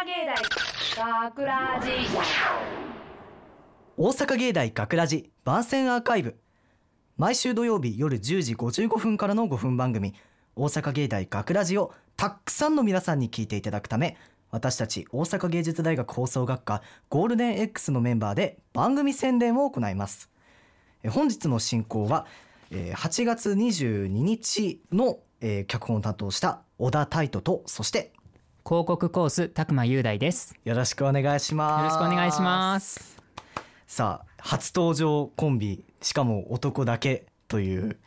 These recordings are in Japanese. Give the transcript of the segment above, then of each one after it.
大学ラジ。大阪芸大学ラジ番宣アーカイブ。毎週土曜日夜10時55分からの5分番組。大阪芸大学ラジをたくさんの皆さんに聞いていただくため私たち大阪芸術大学放送学科ゴールデン X のメンバーで番組宣伝を行います。え本日の進行はえー8月22日のえ脚本を担当した小田泰斗とそして広告コース拓磨雄大です。よろしくお願いします。よろしくお願いします。さあ初登場コンビしかも男だけという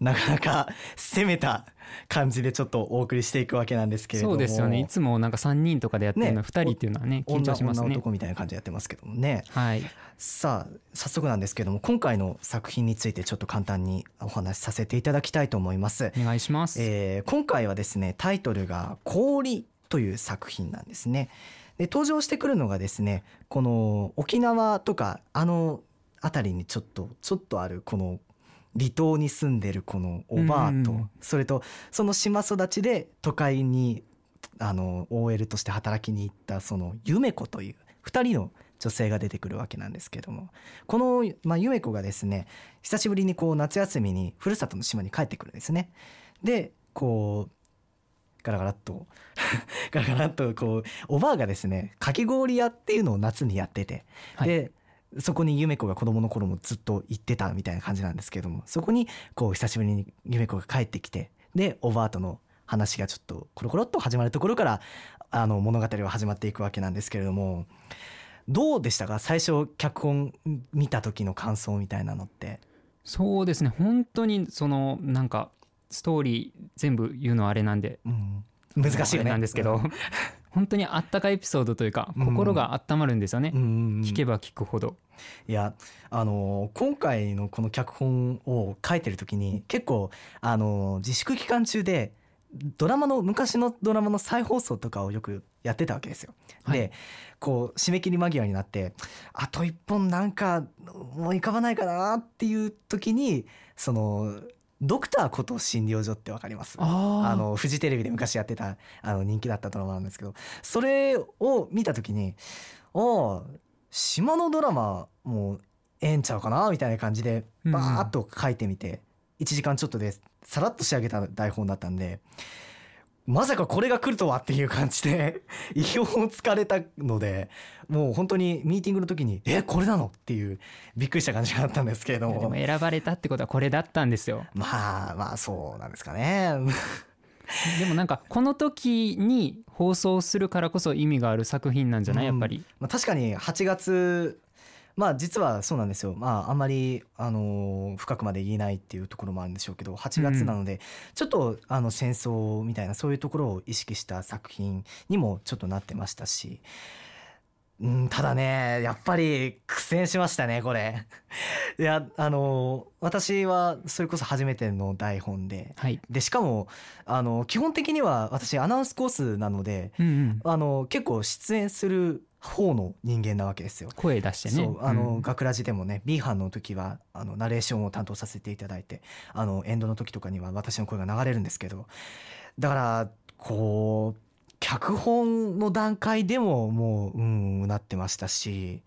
なかなか攻めた感じでちょっとお送りしていくわけなんですけれども。そうですよね。いつもなんか3人とかでやってるのね2人っていうのはね緊張しますね。女女男みたいな感じでやってますけどもね。はい。さあ早速なんですけども今回の作品についてちょっと簡単にお話しさせていただきたいと思います、お願いします、えー今回はですねタイトルが「氷」という作品なんですね。で登場してくるのがですねこの沖縄とかあの辺りにちょっとちょっとあるこの離島に住んでるこのおばあと、うんそれとその島育ちで都会にあの OL として働きに行ったその夢子という2人の女性が出てくるわけなんですけどもこの、まあ、夢子がですね久しぶりにこう夏休みにふるさとの島に帰ってくるんですね。でこうガラガラっと。ガラガラっとこうおばあがですねかき氷屋っていうのを夏にやってて、はい。でそこに夢子が子供の頃もずっと行ってたみたいな感じなんですけどもそこにこう久しぶりに夢子が帰ってきてでおばあとの話がちょっとコロコロっと始まるところからあの物語は始まっていくわけなんですけれどもどうでしたか？最初脚本見た時の感想みたいなのって。そうですね。本当にそのなんかストーリー全部言うのはあれなんでうん。難しいよね。なんですけど、本当にあったかいエピソードというかうん。心が温まるんですよね、うんうんうん。聞けば聞くほど。いやあの今回のこの脚本を書いてる時に結構あの自粛期間中でドラマの昔のドラマの再放送とかをよくやってたわけですよ。はい。でこう締め切り間際になってあと一本なんか思い浮かばないかなっていう時にそのドクターこと診療所ってわかります？ああのフジテレビで昔やってたあの人気だったドラマなんですけどそれを見た時にああ島のドラマもうええんちゃうかなみたいな感じでうんバーッと書いてみて1時間ちょっとでさらっと仕上げた台本だったんでまさかこれが来るとはっていう感じで 意表をつかれたのでもう本当にミーティングの時に「えこれなの?」っていうびっくりした感じがあったんですけれどでもも選ばれたってことはこれだったんですよまあまあそうなんですかね。でもなんかこの時に放送するからこそ意味がある作品なんじゃない？やっぱり、まあ、確かに8月まあ実はそうなんですよまああんまり、あのー深くまで言えないっていうところもあるんでしょうけど8月なので、ちょっとあの戦争みたいなそういうところを意識した作品にもちょっとなってましたし。うん、ただねやっぱり苦戦しましたねこれ。いやあのー私はそれこそ初めての台本で。はい。でしかもあの基本的には私アナウンスコースなのでうんうん。あの結構出演する方の人間なわけですよ。声出してね。そうあの、うん。学ラジでもね B 班の時はあのナレーションを担当させていただいてあのエンドの時とかには私の声が流れるんですけど。だからこう脚本の段階でももううんなってましたし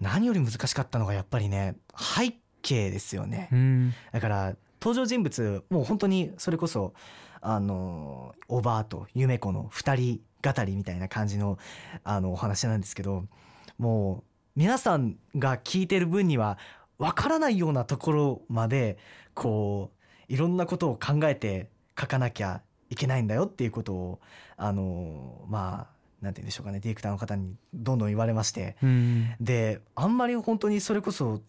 何より難しかったのがやっぱりね背景ですよね。うんだから登場人物もう本当にそれこそあのおばあと夢子の二人語りみたいな感じのあのお話なんですけどもう皆さんが聞いてる分にはわからないようなところまでこういろんなことを考えて書かなきゃいけないんだよっていうことをあのまあなんて言うんでしょうかねディレクターの方にどんどん言われまして。うん。であんまり本当にそれこそ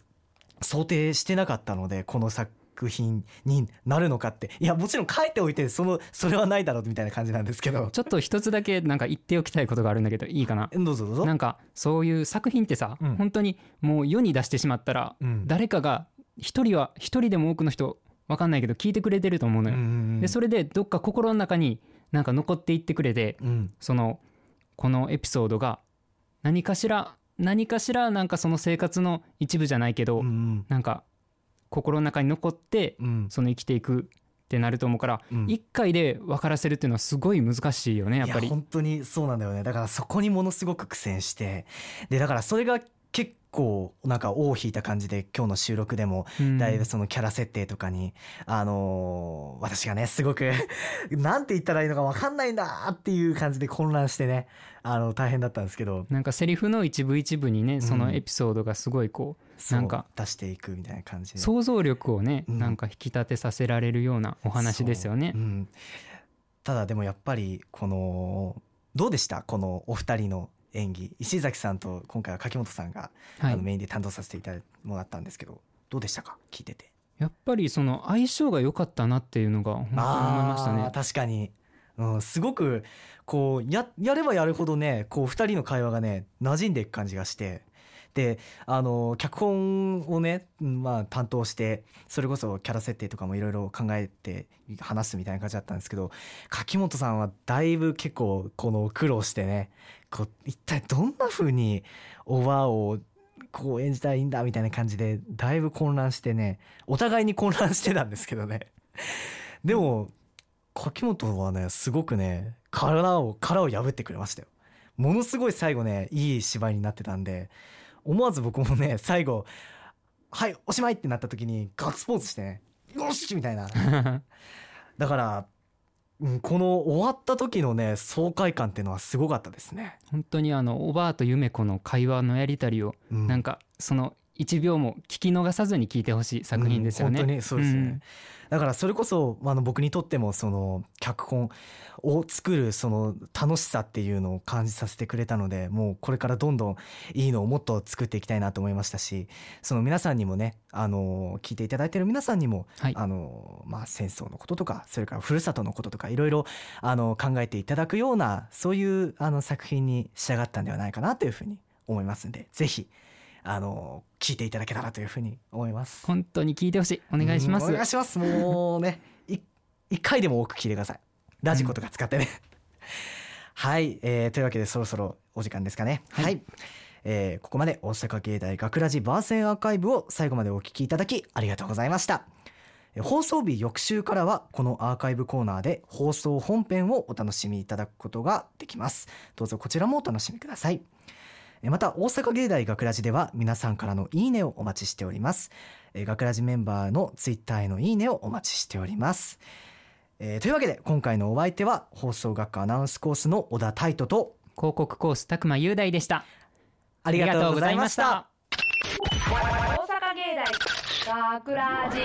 想定してなかったのでこの作品になるのかって。いやもちろん書いておいてそのそれはないだろうみたいな感じなんですけど。ちょっと一つだけなんか言っておきたいことがあるんだけどいいかな？どうぞどうぞ。なんかそういう作品ってさ、うん。本当にもう世に出してしまったら、うん。誰かが一人は一人でも多くの人わかんないけど聞いてくれてると思うのよ、でそれれでどっか心の中になんか残っていってくれてうん。そのこのエピソードが何かしら何かしらなんかその生活の一部じゃないけど、うんなんか心の中に残ってうん。その生きていくってなると思うから、うん。1回で分からせるっていうのはすごい難しいよねやっぱり。いや本当にそうなんだよね。だからそこにものすごく苦戦してでだからそれが結構なんか尾を引いた感じで今日の収録でもうん。だいぶそのキャラ設定とかに、あのー私がねすごく なんて言ったらいいのか分かんないんだっていう感じで混乱してねあの大変だったんですけど。なんかセリフの一部一部にねそのエピソードがすごいこう、そうなんか出していくみたいな感じで。想像力をね、うん。なんか引き立てさせられるようなお話ですよね。うん、ただでもやっぱりこのどうでした？このお二人の演技石崎さんと今回は柿本さんが、はい。あのメインで担当させていただいてもらったんですけどどうでしたか？聞いてて。やっぱりその相性が良かったなっていうのが本当に思いましたね。確かに、うん、すごくこうややればやるほどねこう二人の会話がね馴染んでいく感じがしてであの脚本をね、まあ、担当してそれこそキャラ設定とかもいろいろ考えて話すみたいな感じだったんですけど柿本さんはだいぶ結構この苦労してねこう一体どんな風におばあをこう演じたらいいんだみたいな感じでだいぶ混乱してねお互いに混乱してたんですけどね。でも柿本はねすごくね殻を殻を破ってくれましたよ。ものすごい最後ねいい芝居になってたんで思わず僕もね最後「はいおしまい!」ってなった時にガッツポーズしてね「よし!」みたいな だから、うん、この終わった時のね爽快感っていうのはすごかったですね、本当にあのおばあとゆめ子の会話のやりたりを、うんなんかその1秒も聞き逃さずに聞いてほしい作品ですよね。うん本当にそうですよね、ん。だからそれこそあの僕にとってもその脚本を作るその楽しさっていうのを感じさせてくれたのでもうこれからどんどんいいのをもっと作っていきたいなと思いましたしその皆さんにもねあの聞いていただいてる皆さんにも、はい。あのまあ、戦争のこととかそれからふるさとのこととかいろいろあの考えていただくようなそういうあの作品に仕上がったんではないかなというふうに思いますんでぜひあの聞いていただけたらというふうに思います。本当に聞いてほしいお願いします。うんお願いします。もうね、い一回でも多く聞いてください。ラジコとか使ってね。はい、えーというわけでそろそろお時間ですかね。はい。えーここまで大阪芸大学ラジバーセンアーカイブを最後までお聞きいただきありがとうございました。えー放送日翌週からはこのアーカイブコーナーで放送本編をお楽しみいただくことができます。どうぞこちらもお楽しみください。えーまた大阪芸大学ラジでは皆さんからのいいねをお待ちしております。えー学ラジメンバーのツイッターへのいいねをお待ちしております。えーというわけで今回のお相手は放送学科アナウンスコースの小田泰斗と広告コース拓磨雄大でした。あありがとうございました。大阪芸大学ラジ